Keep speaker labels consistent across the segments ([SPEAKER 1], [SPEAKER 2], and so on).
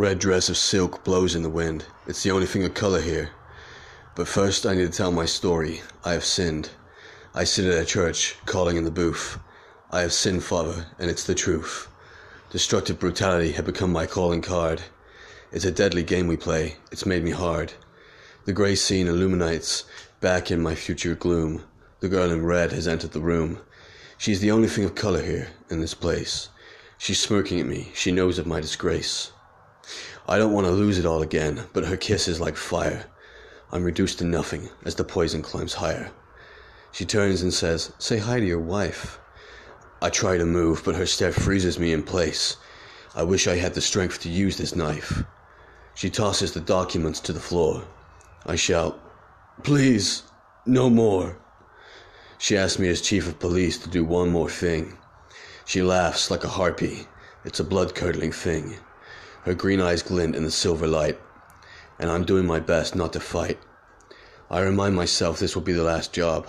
[SPEAKER 1] Red dress of silk blows in the wind. It's the only thing of color here. But first, I need to tell my story. I have sinned. I sit at a church, calling in the booth. I have sinned, Father, and it's the truth. Destructive brutality had become my calling card. It's a deadly game we play. It's made me hard. The grey scene illuminates back in my future gloom. The girl in red has entered the room. She's the only thing of color here, in this place. She's smirking at me. She knows of my disgrace. I don't want to lose it all again, but her kiss is like fire. I'm reduced to nothing as the poison climbs higher. She turns and says, Say hi to your wife. I try to move, but her stare freezes me in place. I wish I had the strength to use this knife. She tosses the documents to the floor. I shout, Please, no more. She asks me as chief of police to do one more thing. She laughs like a harpy. It's a blood curdling thing. Her green eyes glint in the silver light, and I'm doing my best not to fight. I remind myself this will be the last job.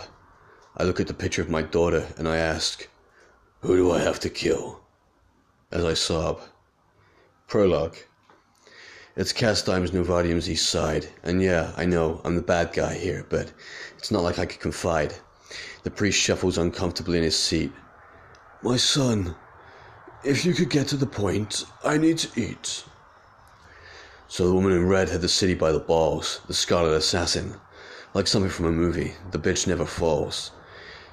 [SPEAKER 1] I look at the picture of my daughter and I ask, Who do I have to kill? As I sob. Prologue. It's Castime's Novadium's east side, and yeah, I know, I'm the bad guy here, but it's not like I could confide. The priest shuffles uncomfortably in his seat. My son, if you could get to the point, I need to eat. So the woman in red had the city by the balls, the scarlet assassin. Like something from a movie, the bitch never falls.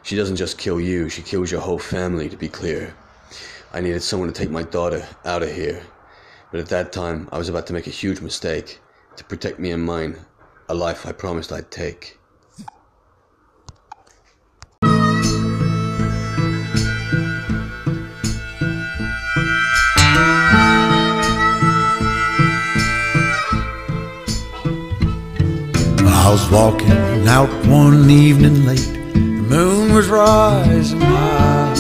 [SPEAKER 1] She doesn't just kill you, she kills your whole family, to be clear. I needed someone to take my daughter out of here. But at that time, I was about to make a huge mistake. To protect me and mine, a life I promised I'd take.
[SPEAKER 2] I was walking out one evening late. The moon was rising high.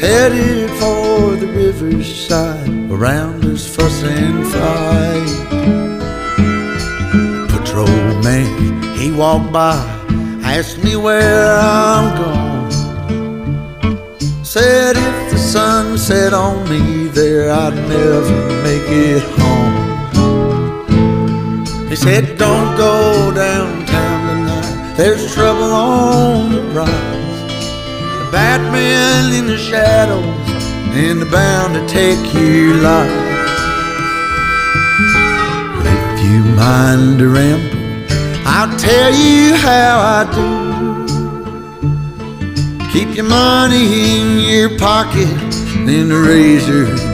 [SPEAKER 2] Headed for the riverside. Around us fuss and fight. Patrolman, he walked by. Asked me where I'm going. Said if the sun set on me there, I'd never make it home. He said, Don't go downtown tonight. There's trouble on the rise. The bad men in the shadows, and they're bound to take your life. If you mind to ramble, I'll tell you how I do. Keep your money in your pocket, and the razor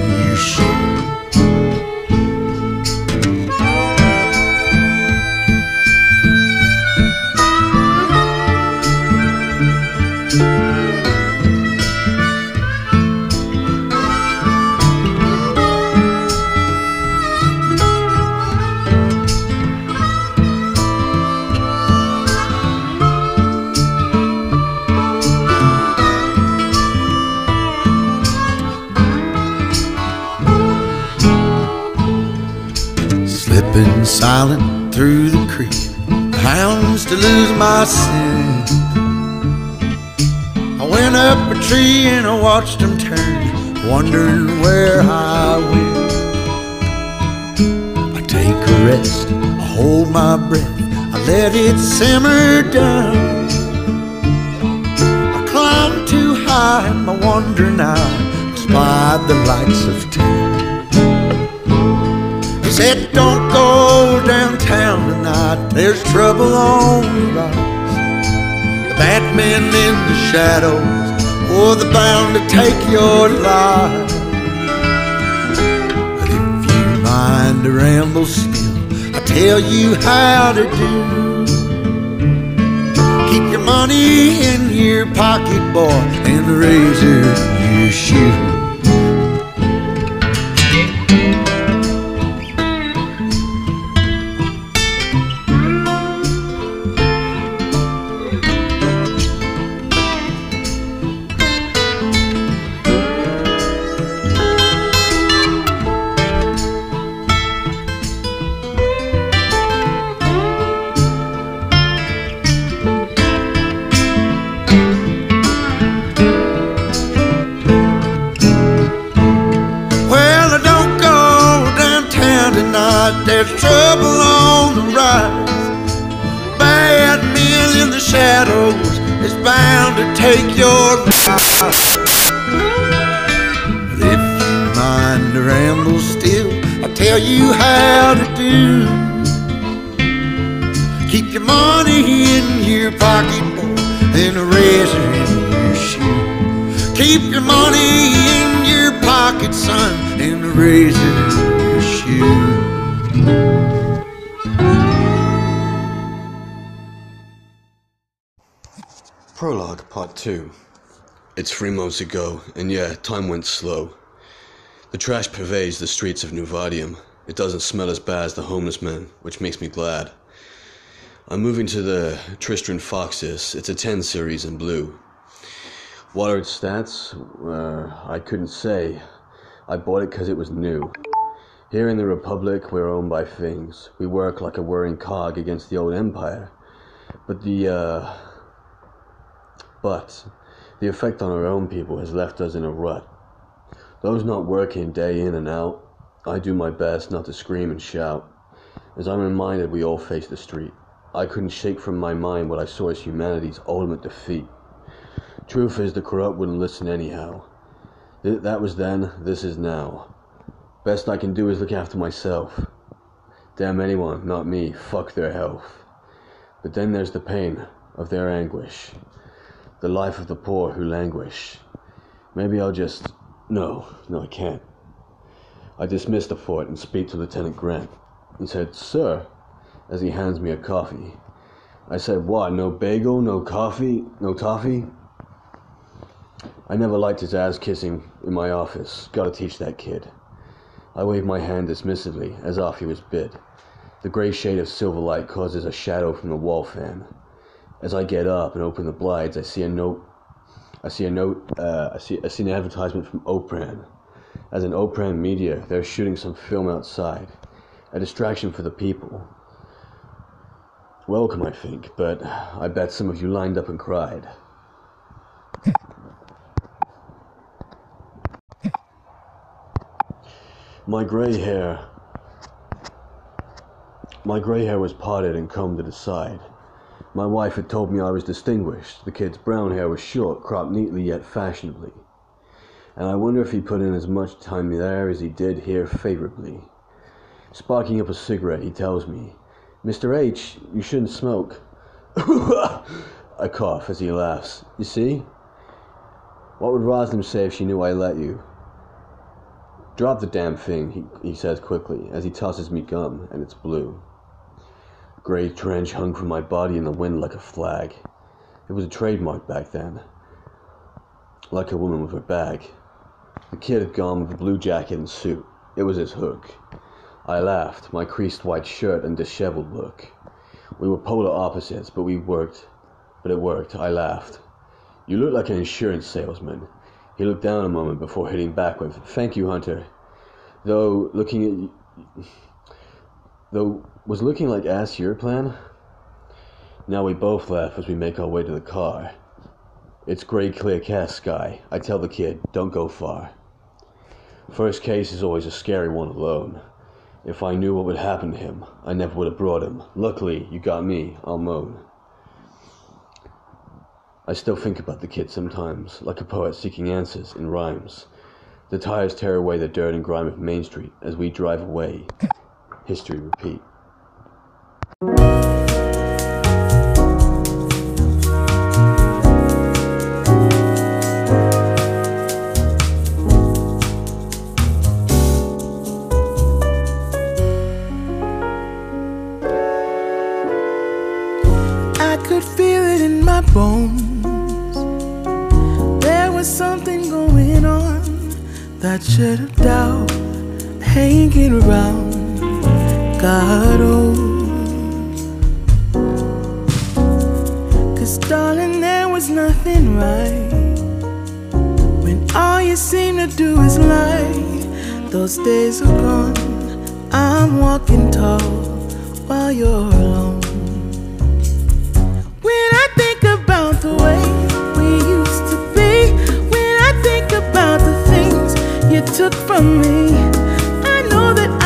[SPEAKER 2] Silent through the creek, the hounds to lose my scent. I went up a tree and I watched them turn, wondering where I went. I take a rest, I hold my breath, I let it simmer down. I climb too high in my wandering eye, spied the lights of town. Said, Don't downtown tonight, there's trouble on the rise. The bad men in the shadows, oh, they're bound to take your life. But if you mind to ramble still, I'll tell you how to do. Keep your money in your pocket, boy, and the razor There's trouble on the rise. Bad men in the shadows is bound to take your life. But if you mind to ramble still, I'll tell you how to do. Keep your money in your pocket boy, and a razor in your shoe. Keep your money in your pocket, son, and a razor
[SPEAKER 1] Prologue Part 2 It's three months ago, and yeah, time went slow. The trash pervades the streets of Nuvadium. It doesn't smell as bad as the homeless men, which makes me glad. I'm moving to the Tristram Foxes. It's a 10 series in blue. What are its stats? Uh, I couldn't say. I bought it because it was new. Here in the Republic, we're owned by things. We work like a whirring cog against the old empire. But the, uh, but the effect on our own people has left us in a rut. Those not working day in and out, I do my best not to scream and shout. As I'm reminded we all face the street, I couldn't shake from my mind what I saw as humanity's ultimate defeat. Truth is, the corrupt wouldn't listen anyhow. Th- that was then, this is now. Best I can do is look after myself. Damn anyone, not me, fuck their health. But then there's the pain of their anguish the life of the poor who languish. Maybe I'll just. No, no, I can't. I dismiss the fort and speak to Lieutenant Grant He said, Sir, as he hands me a coffee. I said, What, no bagel, no coffee, no toffee? I never liked his ass kissing in my office. Gotta teach that kid. I waved my hand dismissively, as off he was bid. The gray shade of silver light causes a shadow from the wall fan. As I get up and open the blinds, I see a note. I see a note. Uh, I see. I see an advertisement from Opran. As an Opran media, they're shooting some film outside. A distraction for the people. Welcome, I think, but I bet some of you lined up and cried. My gray hair. My gray hair was parted and combed to the side. My wife had told me I was distinguished. The kid's brown hair was short, cropped neatly yet fashionably. And I wonder if he put in as much time there as he did here favorably. Sparking up a cigarette, he tells me, Mr. H, you shouldn't smoke. I cough as he laughs. You see? What would Rosalind say if she knew I let you? Drop the damn thing, he, he says quickly, as he tosses me gum, and it's blue. Gray trench hung from my body in the wind like a flag. It was a trademark back then. Like a woman with her bag. The kid had gone with a blue jacket and suit. It was his hook. I laughed, my creased white shirt and disheveled look. We were polar opposites, but we worked. But it worked. I laughed. You look like an insurance salesman. He looked down a moment before hitting back with, Thank you, Hunter. Though, looking at. Though, was looking like ass your plan? Now we both laugh as we make our way to the car. It's gray clear cast sky. I tell the kid, don't go far. First case is always a scary one alone. If I knew what would happen to him, I never would have brought him. Luckily, you got me. I'll moan. I still think about the kid sometimes, like a poet seeking answers in rhymes. The tires tear away the dirt and grime of Main Street as we drive away. History repeat.
[SPEAKER 3] Cause darling, there was nothing right. When all you seem to do is lie. Those days are gone. I'm walking tall while you're alone. When I think about the way we used to be, when I think about the things you took from me, I know that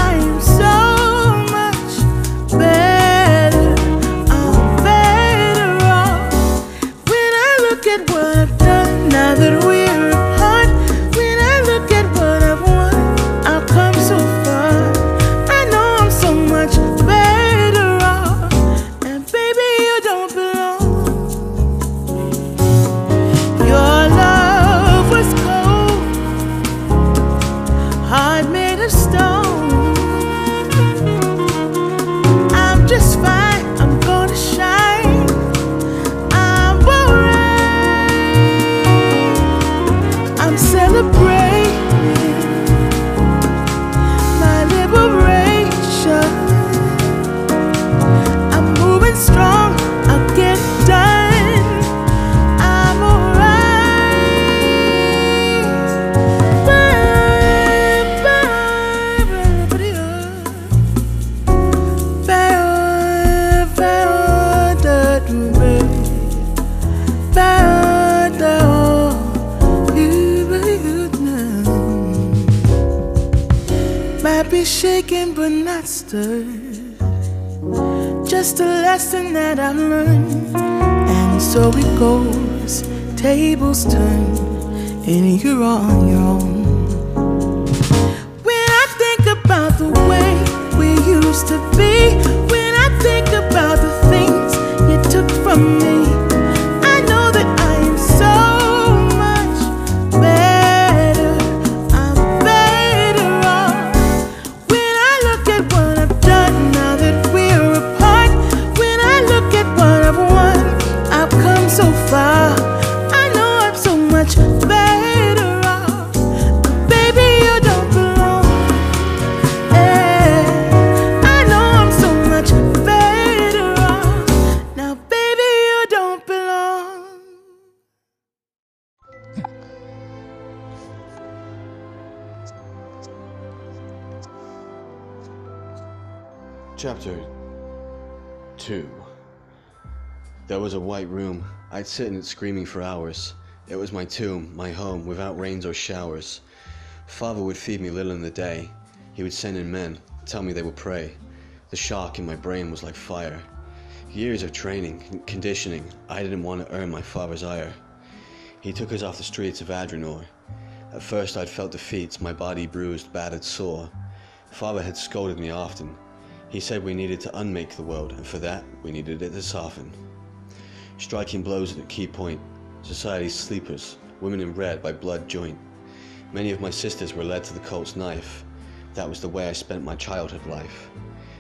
[SPEAKER 3] Just a lesson that I've learned. And so it goes, tables turn, and you're on your own. When I think about the way we used to be, when I think about the things you took from me.
[SPEAKER 1] Chapter 2 There was a white room. I'd sit in it screaming for hours. It was my tomb, my home, without rains or showers. Father would feed me little in the day. He would send in men, tell me they would pray. The shock in my brain was like fire. Years of training, con- conditioning, I didn't want to earn my father's ire. He took us off the streets of Adrenor. At first I'd felt defeats, my body bruised, battered, sore. Father had scolded me often. He said we needed to unmake the world, and for that, we needed it to soften. Striking blows at a key point. Society's sleepers, women in red by blood joint. Many of my sisters were led to the Colt's knife. That was the way I spent my childhood life.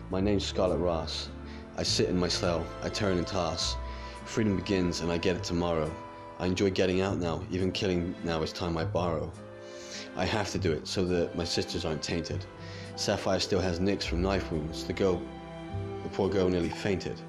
[SPEAKER 1] My name's Scarlet Ross. I sit in my cell, I turn and toss. Freedom begins, and I get it tomorrow. I enjoy getting out now, even killing now is time I borrow. I have to do it so that my sisters aren't tainted. Sapphire still has nicks from knife wounds. The girl, the poor girl nearly fainted.